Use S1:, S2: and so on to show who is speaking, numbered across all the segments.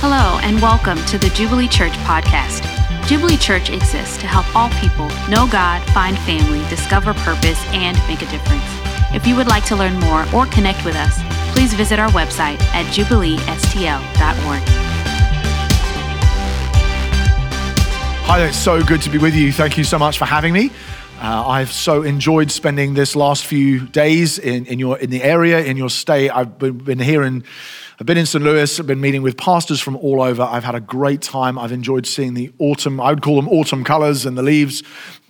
S1: Hello, and welcome to the Jubilee Church podcast. Jubilee Church exists to help all people know God, find family, discover purpose, and make a difference. If you would like to learn more or connect with us, please visit our website at jubileestl.org.
S2: Hi, it's so good to be with you. Thank you so much for having me. Uh, I've so enjoyed spending this last few days in, in, your, in the area, in your state. I've been, been here in I've been in St. Louis, I've been meeting with pastors from all over. I've had a great time. I've enjoyed seeing the autumn, I would call them autumn colors and the leaves.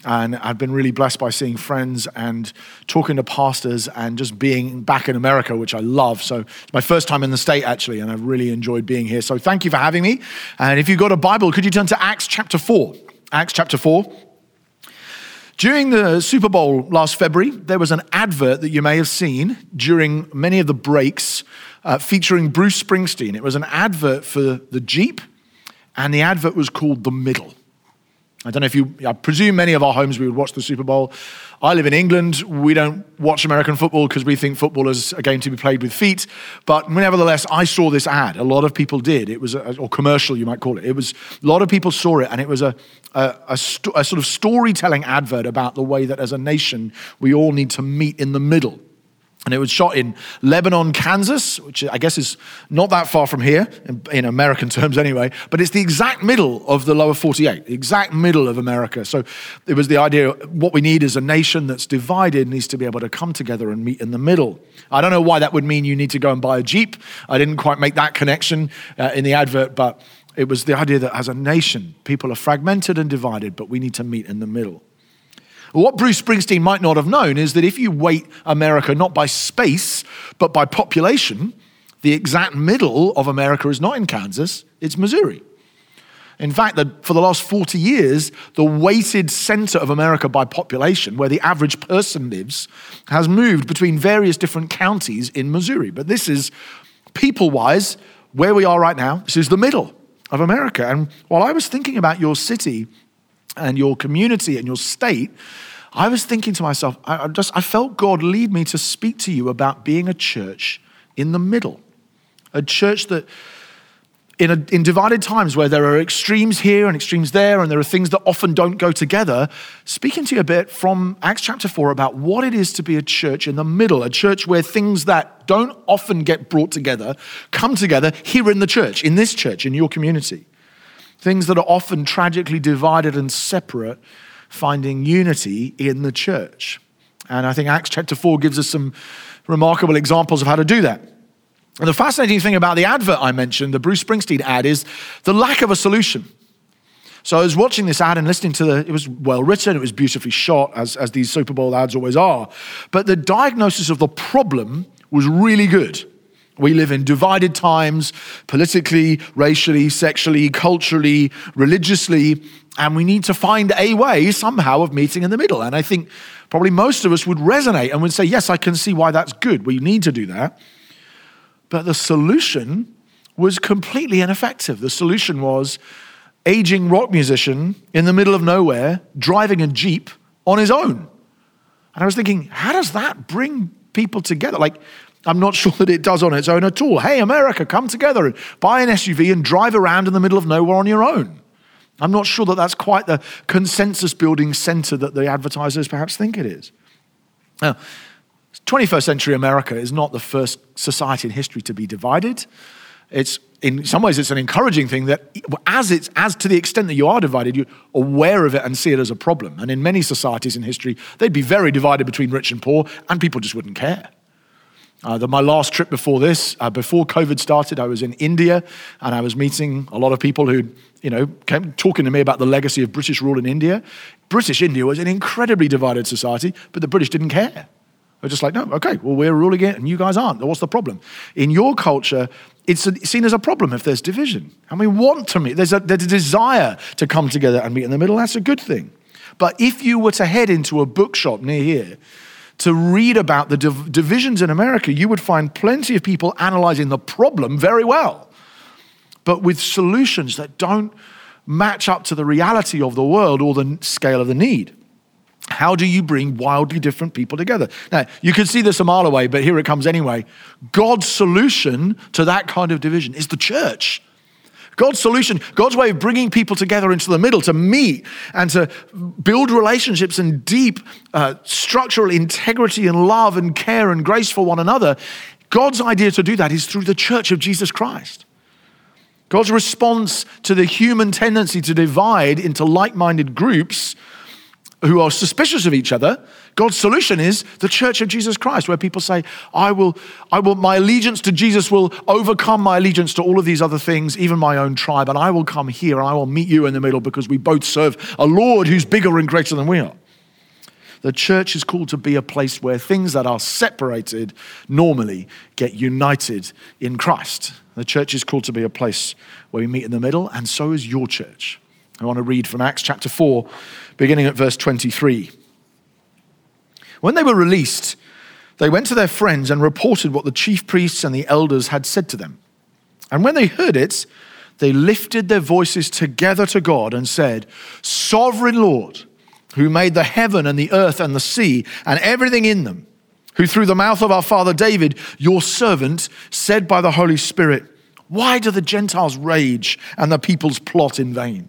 S2: And I've been really blessed by seeing friends and talking to pastors and just being back in America, which I love. So it's my first time in the state, actually, and I've really enjoyed being here. So thank you for having me. And if you've got a Bible, could you turn to Acts chapter 4? Acts chapter 4. During the Super Bowl last February, there was an advert that you may have seen during many of the breaks uh, featuring Bruce Springsteen. It was an advert for the Jeep, and the advert was called The Middle. I don't know if you, I presume many of our homes we would watch the Super Bowl. I live in England. We don't watch American football because we think football is a game to be played with feet. But nevertheless, I saw this ad. A lot of people did. It was, a, or commercial, you might call it. It was, a lot of people saw it, and it was a, a, a, sto- a sort of storytelling advert about the way that as a nation we all need to meet in the middle. And it was shot in Lebanon, Kansas, which I guess is not that far from here, in, in, American terms anyway, but it's the exact middle of the lower 48, the exact middle of America. So it was the idea what we need is a nation that's divided needs to be able to come together and meet in the middle. I don't know why that would mean you need to go and buy a Jeep. I didn't quite make that connection uh, in the advert, but it was the idea that as a nation, people are fragmented and divided, but we need to meet in the middle. What Bruce Springsteen might not have known is that if you weight America not by space, but by population, the exact middle of America is not in Kansas, it's Missouri. In fact, for the last 40 years, the weighted center of America by population, where the average person lives, has moved between various different counties in Missouri. But this is, people wise, where we are right now. This is the middle of America. And while I was thinking about your city and your community and your state, I was thinking to myself, I just I felt God lead me to speak to you about being a church in the middle. A church that in, a, in divided times where there are extremes here and extremes there, and there are things that often don't go together, speaking to you a bit from Acts chapter 4 about what it is to be a church in the middle, a church where things that don't often get brought together come together here in the church, in this church, in your community. Things that are often tragically divided and separate, finding unity in the church. And I think Acts chapter 4 gives us some remarkable examples of how to do that. And the fascinating thing about the advert I mentioned, the Bruce Springsteen ad, is the lack of a solution. So I was watching this ad and listening to the, it was well written, it was beautifully shot, as, as these Super Bowl ads always are. But the diagnosis of the problem was really good. We live in divided times, politically, racially, sexually, culturally, religiously, and we need to find a way somehow of meeting in the middle. And I think probably most of us would resonate and would say, Yes, I can see why that's good. We need to do that. But the solution was completely ineffective. The solution was aging rock musician in the middle of nowhere driving a Jeep on his own. And I was thinking, how does that bring people together? Like, I'm not sure that it does on its own at all. Hey, America, come together and buy an SUV and drive around in the middle of nowhere on your own. I'm not sure that that's quite the consensus building center that the advertisers perhaps think it is. Now, 21st century America is not the first society in history to be divided. It's in some ways it's an encouraging thing that as it's as to the extent that you are divided, you're aware of it and see it as a problem. And in many societies in history, they'd be very divided between rich and poor, and people just wouldn't care. Uh, the, my last trip before this, uh, before COVID started, I was in India and I was meeting a lot of people who, you know, came talking to me about the legacy of British rule in India. British India was an incredibly divided society, but the British didn't care. They're just like, no, okay, well, we're ruling it and you guys aren't. What's the problem? In your culture, it's seen as a problem if there's division. And we want to meet, there's a, there's a desire to come together and meet in the middle. That's a good thing. But if you were to head into a bookshop near here, to read about the div- divisions in America, you would find plenty of people analyzing the problem very well, but with solutions that don't match up to the reality of the world or the scale of the need. How do you bring wildly different people together? Now, you can see this a mile away, but here it comes anyway. God's solution to that kind of division is the church. God's solution, God's way of bringing people together into the middle to meet and to build relationships and deep uh, structural integrity and love and care and grace for one another. God's idea to do that is through the church of Jesus Christ. God's response to the human tendency to divide into like minded groups who are suspicious of each other, God's solution is the church of Jesus Christ, where people say, I will, I will, my allegiance to Jesus will overcome my allegiance to all of these other things, even my own tribe, and I will come here and I will meet you in the middle because we both serve a Lord who's bigger and greater than we are. The church is called to be a place where things that are separated normally get united in Christ. The church is called to be a place where we meet in the middle, and so is your church. I want to read from Acts chapter 4, beginning at verse 23. When they were released, they went to their friends and reported what the chief priests and the elders had said to them. And when they heard it, they lifted their voices together to God and said, Sovereign Lord, who made the heaven and the earth and the sea and everything in them, who through the mouth of our father David, your servant, said by the Holy Spirit, Why do the Gentiles rage and the peoples plot in vain?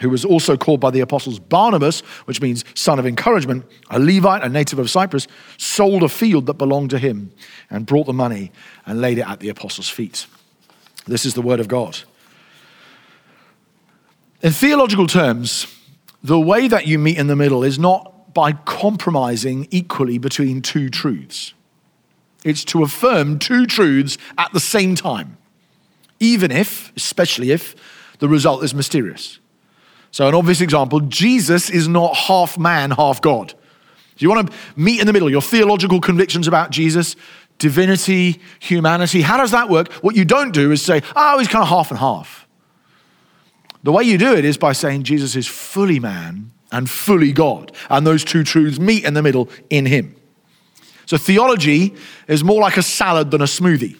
S2: who was also called by the apostles Barnabas, which means son of encouragement, a Levite, a native of Cyprus, sold a field that belonged to him and brought the money and laid it at the apostles' feet. This is the word of God. In theological terms, the way that you meet in the middle is not by compromising equally between two truths. It's to affirm two truths at the same time, even if, especially if, the result is mysterious. So, an obvious example Jesus is not half man, half God. Do you want to meet in the middle? Your theological convictions about Jesus, divinity, humanity. How does that work? What you don't do is say, oh, he's kind of half and half. The way you do it is by saying Jesus is fully man and fully God. And those two truths meet in the middle in him. So, theology is more like a salad than a smoothie.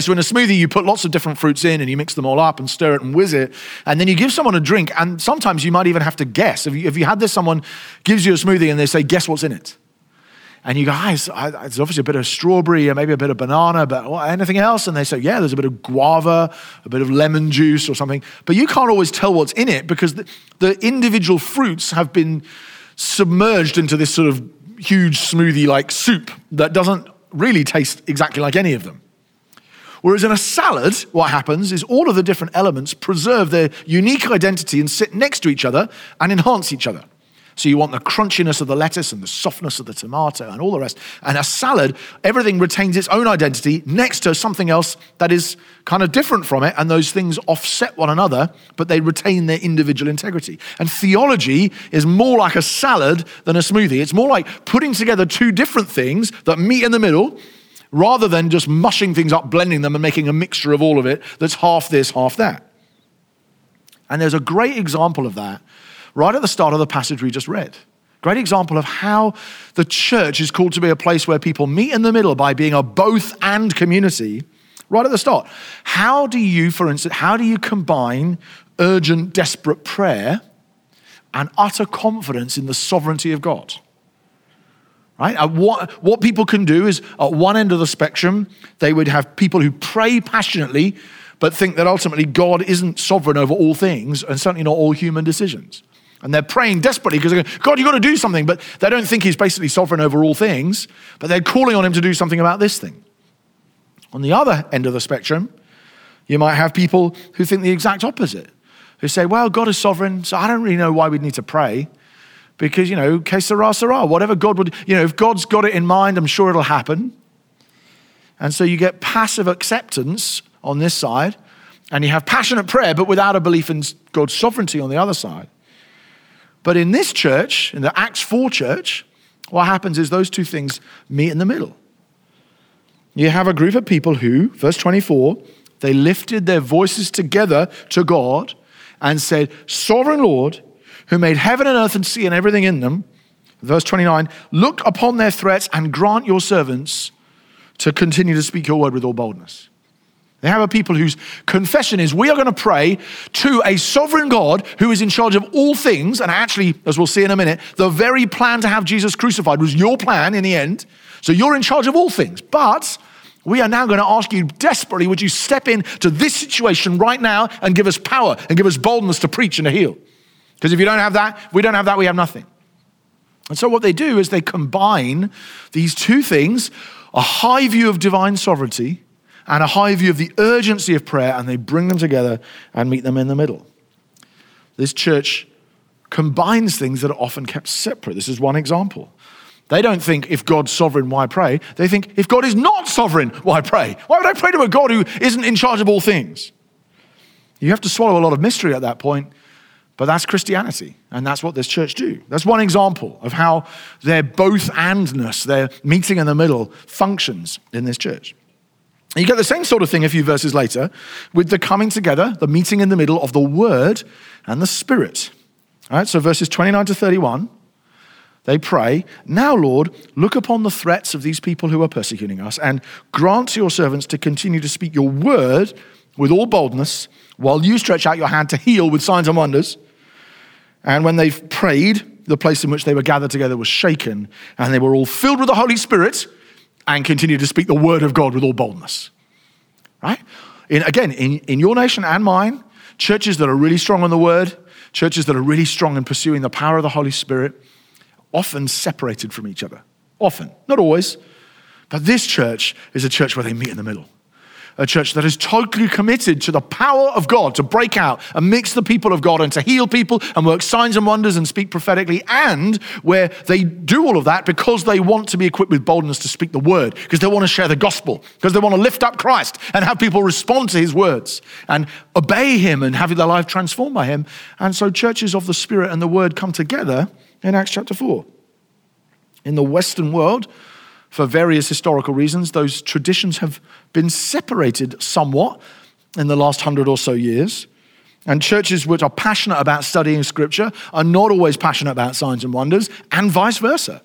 S2: So in a smoothie, you put lots of different fruits in and you mix them all up and stir it and whiz it. And then you give someone a drink. And sometimes you might even have to guess. If you, if you had this, someone gives you a smoothie and they say, guess what's in it? And you go, ah, it's, it's obviously a bit of strawberry or maybe a bit of banana, but anything else? And they say, yeah, there's a bit of guava, a bit of lemon juice or something. But you can't always tell what's in it because the, the individual fruits have been submerged into this sort of huge smoothie like soup that doesn't really taste exactly like any of them. Whereas in a salad, what happens is all of the different elements preserve their unique identity and sit next to each other and enhance each other. So you want the crunchiness of the lettuce and the softness of the tomato and all the rest. And a salad, everything retains its own identity next to something else that is kind of different from it. And those things offset one another, but they retain their individual integrity. And theology is more like a salad than a smoothie. It's more like putting together two different things that meet in the middle rather than just mushing things up, blending them, and making a mixture of all of it that's half this, half that. And there's a great example of that right at the start of the passage we just read. Great example of how the church is called to be a place where people meet in the middle by being a both and community right at the start. How do you, for instance, how do you combine urgent, desperate prayer and utter confidence in the sovereignty of God? Right? At what, what people can do is at one end of the spectrum, they would have people who pray passionately, but think that ultimately God isn't sovereign over all things and certainly not all human decisions. And they're praying desperately because they go, God, you've got to do something. But they don't think he's basically sovereign over all things, but they're calling on him to do something about this thing. On the other end of the spectrum, you might have people who think the exact opposite, who say, well, God is sovereign, so I don't really know why we'd need to pray. Because, you know, que sera, sera, whatever God would, you know, if God's got it in mind, I'm sure it'll happen. And so you get passive acceptance on this side, and you have passionate prayer, but without a belief in God's sovereignty on the other side. But in this church, in the Acts 4 church, what happens is those two things meet in the middle. You have a group of people who, verse 24, they lifted their voices together to God and said, Sovereign Lord, who made heaven and earth and sea and everything in them, verse 29, look upon their threats and grant your servants to continue to speak your word with all boldness. They have a people whose confession is we are going to pray to a sovereign God who is in charge of all things. And actually, as we'll see in a minute, the very plan to have Jesus crucified was your plan in the end. So you're in charge of all things. But we are now going to ask you desperately would you step into this situation right now and give us power and give us boldness to preach and to heal? Because if you don't have that, we don't have that, we have nothing. And so what they do is they combine these two things a high view of divine sovereignty and a high view of the urgency of prayer, and they bring them together and meet them in the middle. This church combines things that are often kept separate. This is one example. They don't think if God's sovereign, why pray? They think if God is not sovereign, why pray? Why would I pray to a God who isn't in charge of all things? You have to swallow a lot of mystery at that point, but that's Christianity, and that's what this church do. That's one example of how their both andness, their meeting in the middle, functions in this church. You get the same sort of thing a few verses later with the coming together, the meeting in the middle of the Word and the Spirit. All right, so verses 29 to 31, they pray, Now, Lord, look upon the threats of these people who are persecuting us and grant to your servants to continue to speak your word with all boldness while you stretch out your hand to heal with signs and wonders. And when they've prayed, the place in which they were gathered together was shaken, and they were all filled with the Holy Spirit and continued to speak the word of God with all boldness. Right? In, again, in, in your nation and mine, churches that are really strong on the word, churches that are really strong in pursuing the power of the Holy Spirit, often separated from each other. Often, not always. But this church is a church where they meet in the middle a church that is totally committed to the power of God to break out and mix the people of God and to heal people and work signs and wonders and speak prophetically, and where they do all of that because they want to be equipped with boldness to speak the word, because they want to share the gospel, because they want to lift up Christ and have people respond to his words and obey him and have their life transformed by him. And so churches of the Spirit and the word come together in Acts chapter 4. In the Western world, for various historical reasons, those traditions have been separated somewhat in the last hundred or so years. And churches which are passionate about studying scripture are not always passionate about signs and wonders, and vice versa.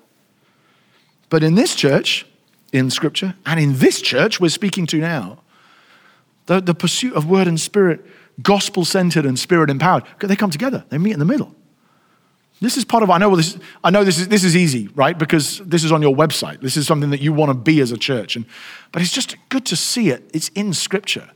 S2: But in this church, in scripture, and in this church we're speaking to now, the, the pursuit of word and spirit, gospel centered and spirit empowered, they come together, they meet in the middle. This is part of, I know, well, this, I know this, is, this is easy, right? Because this is on your website. This is something that you want to be as a church. And, but it's just good to see it. It's in Scripture.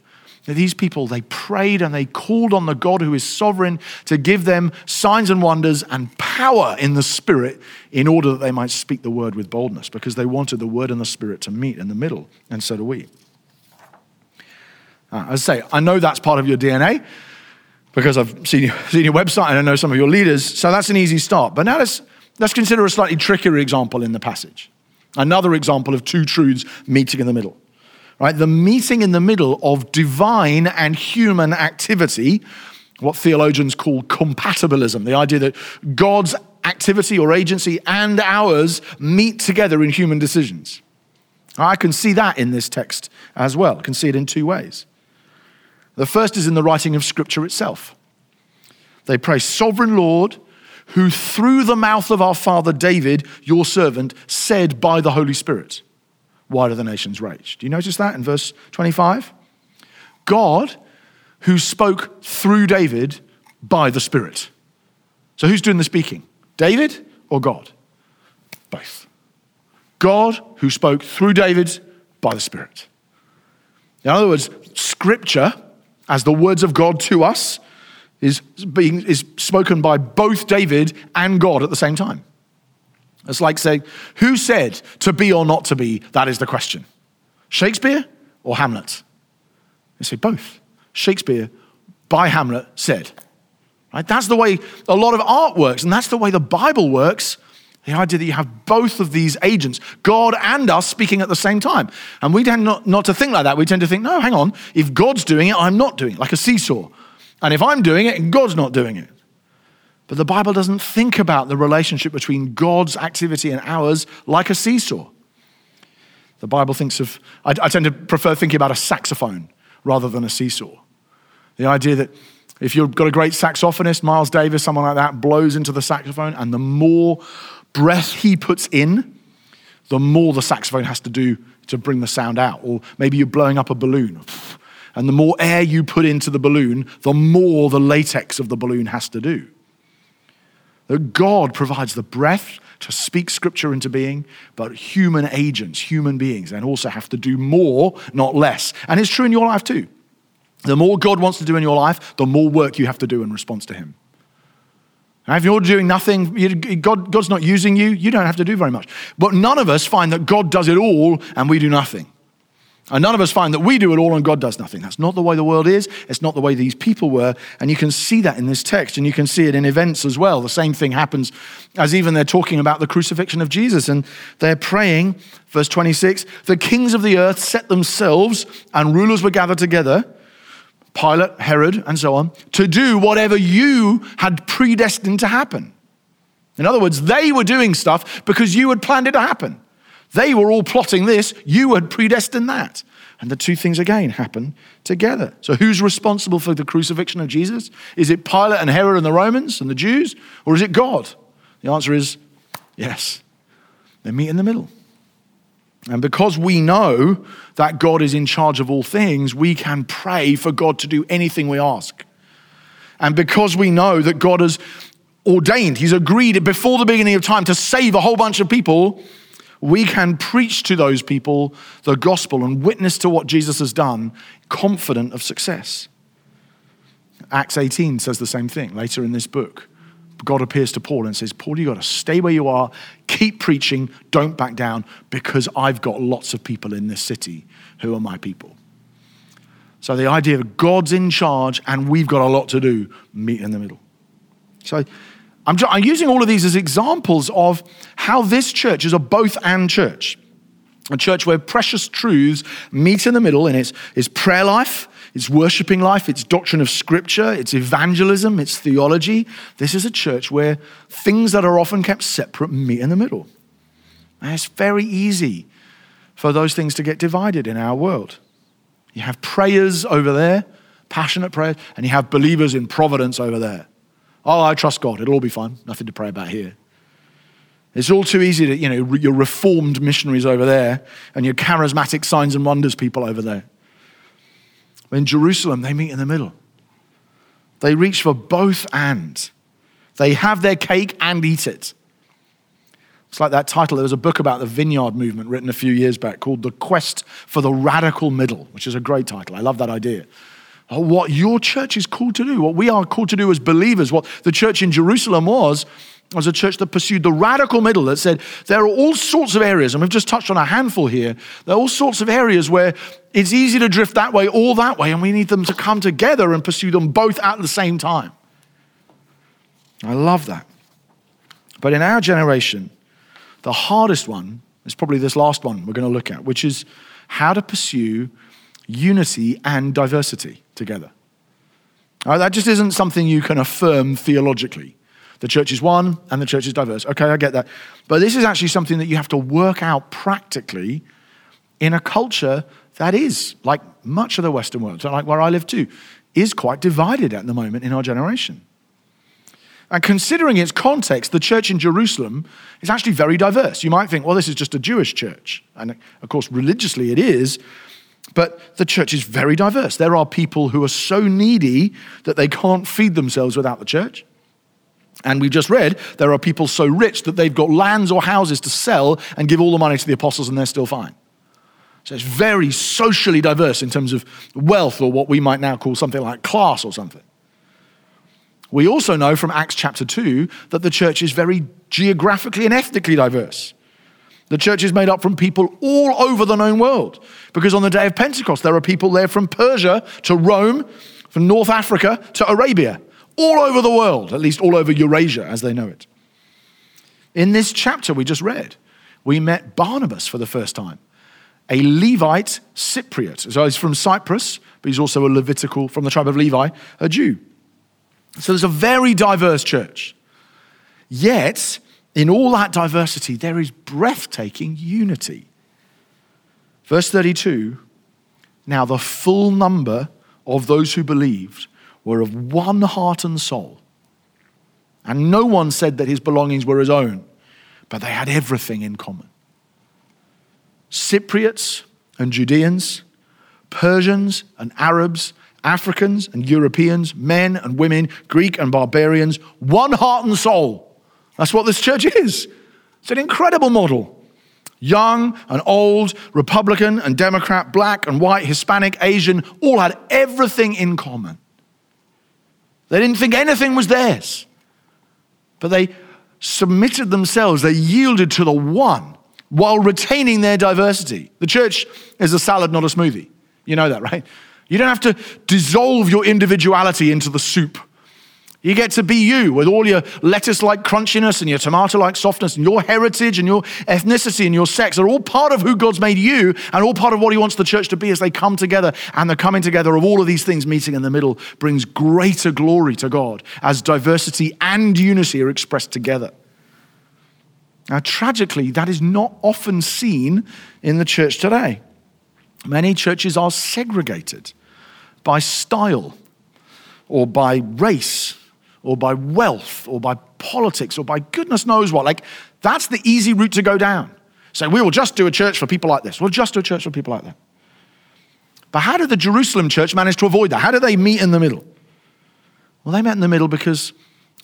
S2: That these people, they prayed and they called on the God who is sovereign to give them signs and wonders and power in the Spirit in order that they might speak the word with boldness because they wanted the word and the Spirit to meet in the middle. And so do we. Uh, as I say, I know that's part of your DNA because I've seen, you, seen your website and I know some of your leaders. So that's an easy start. But now let's, let's consider a slightly trickier example in the passage. Another example of two truths meeting in the middle. Right? The meeting in the middle of divine and human activity, what theologians call compatibilism, the idea that God's activity or agency and ours meet together in human decisions. I can see that in this text as well. I can see it in two ways. The first is in the writing of Scripture itself. They pray, Sovereign Lord, who through the mouth of our father David, your servant, said by the Holy Spirit, Why do the nations rage? Do you notice that in verse 25? God, who spoke through David by the Spirit. So who's doing the speaking? David or God? Both. God who spoke through David by the Spirit. In other words, Scripture, as the words of God to us, is, being, is spoken by both David and God at the same time. It's like saying, who said to be or not to be? That is the question. Shakespeare or Hamlet? You say both. Shakespeare by Hamlet said. Right? That's the way a lot of art works, and that's the way the Bible works. The idea that you have both of these agents, God and us, speaking at the same time. And we tend not, not to think like that. We tend to think, no, hang on, if God's doing it, I'm not doing it, like a seesaw. And if I'm doing it God's not doing it. But the Bible doesn't think about the relationship between God's activity and ours like a seesaw. The Bible thinks of, I, I tend to prefer thinking about a saxophone rather than a seesaw. The idea that if you've got a great saxophonist, Miles Davis, someone like that, blows into the saxophone, and the more breath he puts in, the more the saxophone has to do to bring the sound out. Or maybe you're blowing up a balloon. And the more air you put into the balloon, the more the latex of the balloon has to do. That God provides the breath to speak scripture into being, but human agents, human beings, then also have to do more, not less. And it's true in your life too. The more God wants to do in your life, the more work you have to do in response to Him. If you're doing nothing, God, God's not using you, you don't have to do very much. But none of us find that God does it all and we do nothing. And none of us find that we do it all and God does nothing. That's not the way the world is. It's not the way these people were. And you can see that in this text and you can see it in events as well. The same thing happens as even they're talking about the crucifixion of Jesus and they're praying. Verse 26 The kings of the earth set themselves and rulers were gathered together. Pilate, Herod, and so on, to do whatever you had predestined to happen. In other words, they were doing stuff because you had planned it to happen. They were all plotting this, you had predestined that. And the two things again happen together. So, who's responsible for the crucifixion of Jesus? Is it Pilate and Herod and the Romans and the Jews? Or is it God? The answer is yes. They meet in the middle. And because we know that God is in charge of all things, we can pray for God to do anything we ask. And because we know that God has ordained, He's agreed before the beginning of time to save a whole bunch of people, we can preach to those people the gospel and witness to what Jesus has done, confident of success. Acts 18 says the same thing later in this book. God appears to Paul and says, Paul, you've got to stay where you are, keep preaching, don't back down, because I've got lots of people in this city who are my people. So the idea of God's in charge and we've got a lot to do, meet in the middle. So I'm, I'm using all of these as examples of how this church is a both and church. A church where precious truths meet in the middle in its, its prayer life, its worshiping life, its doctrine of scripture, its evangelism, its theology. This is a church where things that are often kept separate meet in the middle. And it's very easy for those things to get divided in our world. You have prayers over there, passionate prayers, and you have believers in providence over there. Oh, I trust God. It'll all be fine. Nothing to pray about here. It's all too easy to, you know, your reformed missionaries over there and your charismatic signs and wonders people over there. In Jerusalem, they meet in the middle. They reach for both and. They have their cake and eat it. It's like that title. There was a book about the vineyard movement written a few years back called The Quest for the Radical Middle, which is a great title. I love that idea oh, what your church is called to do, what we are called to do as believers, what the church in Jerusalem was, was a church that pursued the radical middle that said there are all sorts of areas, and we've just touched on a handful here. There are all sorts of areas where it's easy to drift that way or that way, and we need them to come together and pursue them both at the same time. I love that. But in our generation, the hardest one is probably this last one we're going to look at, which is how to pursue unity and diversity together. Right, that just isn't something you can affirm theologically. The church is one and the church is diverse. Okay, I get that. But this is actually something that you have to work out practically in a culture that is, like much of the Western world, like where I live too, is quite divided at the moment in our generation. And considering its context, the church in Jerusalem is actually very diverse. You might think, well, this is just a Jewish church. And of course, religiously it is, but the church is very diverse. There are people who are so needy that they can't feed themselves without the church. And we've just read there are people so rich that they've got lands or houses to sell and give all the money to the apostles and they're still fine. So it's very socially diverse in terms of wealth or what we might now call something like class or something. We also know from Acts chapter 2 that the church is very geographically and ethnically diverse. The church is made up from people all over the known world because on the day of Pentecost, there are people there from Persia to Rome, from North Africa to Arabia, all over the world, at least all over Eurasia as they know it. In this chapter we just read, we met Barnabas for the first time a Levite Cypriot. So he's from Cyprus, but he's also a Levitical, from the tribe of Levi, a Jew. So there's a very diverse church. Yet, in all that diversity, there is breathtaking unity. Verse 32 Now the full number of those who believed were of one heart and soul. And no one said that his belongings were his own, but they had everything in common. Cypriots and Judeans, Persians and Arabs, Africans and Europeans, men and women, Greek and barbarians, one heart and soul. That's what this church is. It's an incredible model. Young and old, Republican and Democrat, black and white, Hispanic, Asian, all had everything in common. They didn't think anything was theirs, but they submitted themselves, they yielded to the one while retaining their diversity. The church is a salad, not a smoothie. You know that, right? You don't have to dissolve your individuality into the soup. You get to be you with all your lettuce like crunchiness and your tomato like softness and your heritage and your ethnicity and your sex are all part of who God's made you and all part of what He wants the church to be as they come together. And the coming together of all of these things meeting in the middle brings greater glory to God as diversity and unity are expressed together. Now, tragically, that is not often seen in the church today. Many churches are segregated by style or by race or by wealth or by politics or by goodness knows what. Like, that's the easy route to go down. Say, we will just do a church for people like this. We'll just do a church for people like that. But how did the Jerusalem church manage to avoid that? How did they meet in the middle? Well, they met in the middle because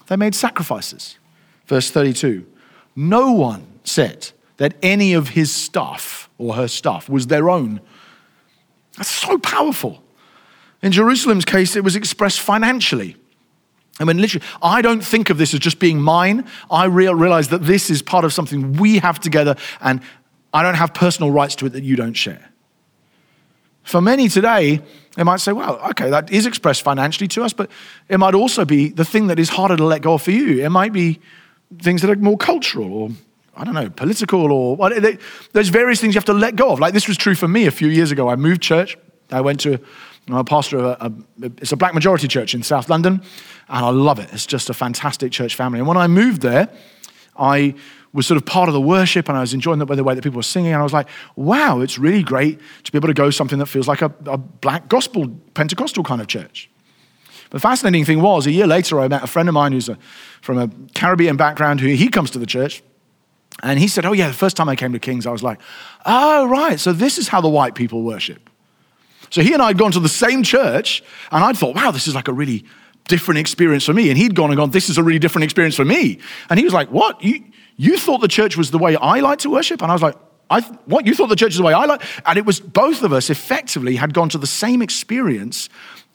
S2: they made sacrifices. Verse 32 No one said that any of his stuff or her stuff was their own. That's so powerful. In Jerusalem's case, it was expressed financially. I mean, literally, I don't think of this as just being mine. I realize that this is part of something we have together, and I don't have personal rights to it that you don't share. For many today, they might say, well, okay, that is expressed financially to us, but it might also be the thing that is harder to let go of for you. It might be things that are more cultural or, I don't know, political or there's various things you have to let go of. Like this was true for me a few years ago. I moved church. I went to I'm a pastor of a, a, it's a black majority church in South London, and I love it. It's just a fantastic church family. And when I moved there, I was sort of part of the worship, and I was enjoying the, the way that people were singing. And I was like, wow, it's really great to be able to go something that feels like a, a black gospel Pentecostal kind of church. The fascinating thing was, a year later, I met a friend of mine who's a, from a Caribbean background who he comes to the church. And he said, Oh, yeah, the first time I came to King's, I was like, Oh, right, so this is how the white people worship. So he and I had gone to the same church, and I'd thought, wow, this is like a really different experience for me. And he'd gone and gone, this is a really different experience for me. And he was like, what? You, you thought the church was the way I like to worship? And I was like, I, what? You thought the church is the way I like? And it was both of us effectively had gone to the same experience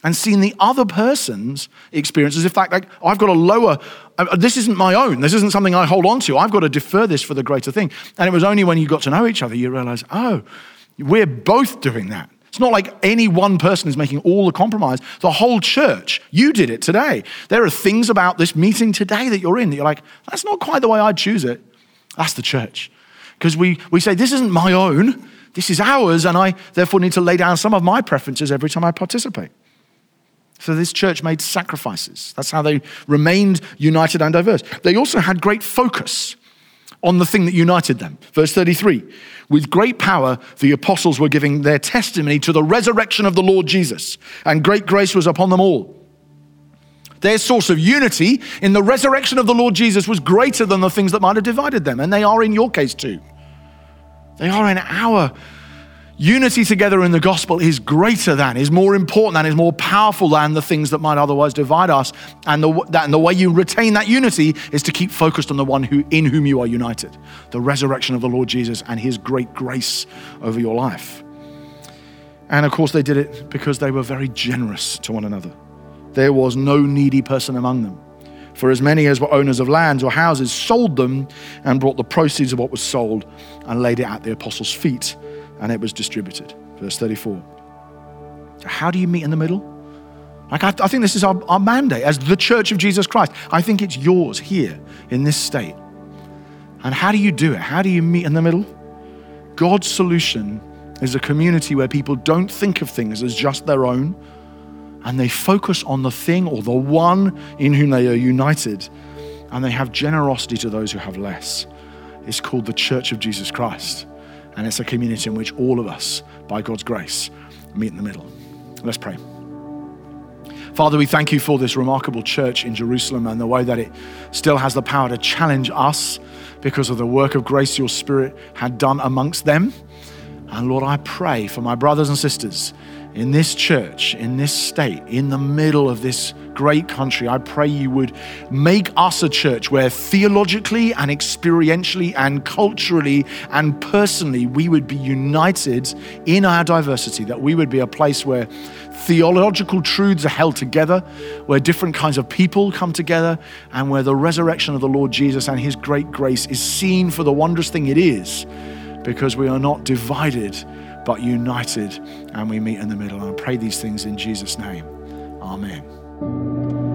S2: and seen the other person's experience as if like, I've got a lower, uh, this isn't my own. This isn't something I hold on to. I've got to defer this for the greater thing. And it was only when you got to know each other you realize, oh, we're both doing that. It's not like any one person is making all the compromise. The whole church, you did it today. There are things about this meeting today that you're in that you're like, that's not quite the way I'd choose it. That's the church. Because we, we say, this isn't my own, this is ours, and I therefore need to lay down some of my preferences every time I participate. So this church made sacrifices. That's how they remained united and diverse. They also had great focus on the thing that united them. Verse 33 With great power, the apostles were giving their testimony to the resurrection of the Lord Jesus, and great grace was upon them all. Their source of unity in the resurrection of the Lord Jesus was greater than the things that might have divided them, and they are in your case too. They are in our Unity together in the gospel is greater than, is more important than, is more powerful than the things that might otherwise divide us. And the, that, and the way you retain that unity is to keep focused on the one who, in whom you are united the resurrection of the Lord Jesus and his great grace over your life. And of course, they did it because they were very generous to one another. There was no needy person among them. For as many as were owners of lands or houses sold them and brought the proceeds of what was sold and laid it at the apostles' feet and it was distributed. Verse 34. So How do you meet in the middle? Like, I, I think this is our, our mandate as the church of Jesus Christ. I think it's yours here in this state. And how do you do it? How do you meet in the middle? God's solution is a community where people don't think of things as just their own and they focus on the thing or the one in whom they are united and they have generosity to those who have less. It's called the Church of Jesus Christ. And it's a community in which all of us, by God's grace, meet in the middle. Let's pray. Father, we thank you for this remarkable church in Jerusalem and the way that it still has the power to challenge us because of the work of grace your Spirit had done amongst them. And Lord, I pray for my brothers and sisters in this church, in this state, in the middle of this great country, I pray you would make us a church where theologically and experientially and culturally and personally we would be united in our diversity, that we would be a place where theological truths are held together, where different kinds of people come together, and where the resurrection of the Lord Jesus and his great grace is seen for the wondrous thing it is, because we are not divided but united, and we meet in the middle. And I pray these things in Jesus' name. Amen.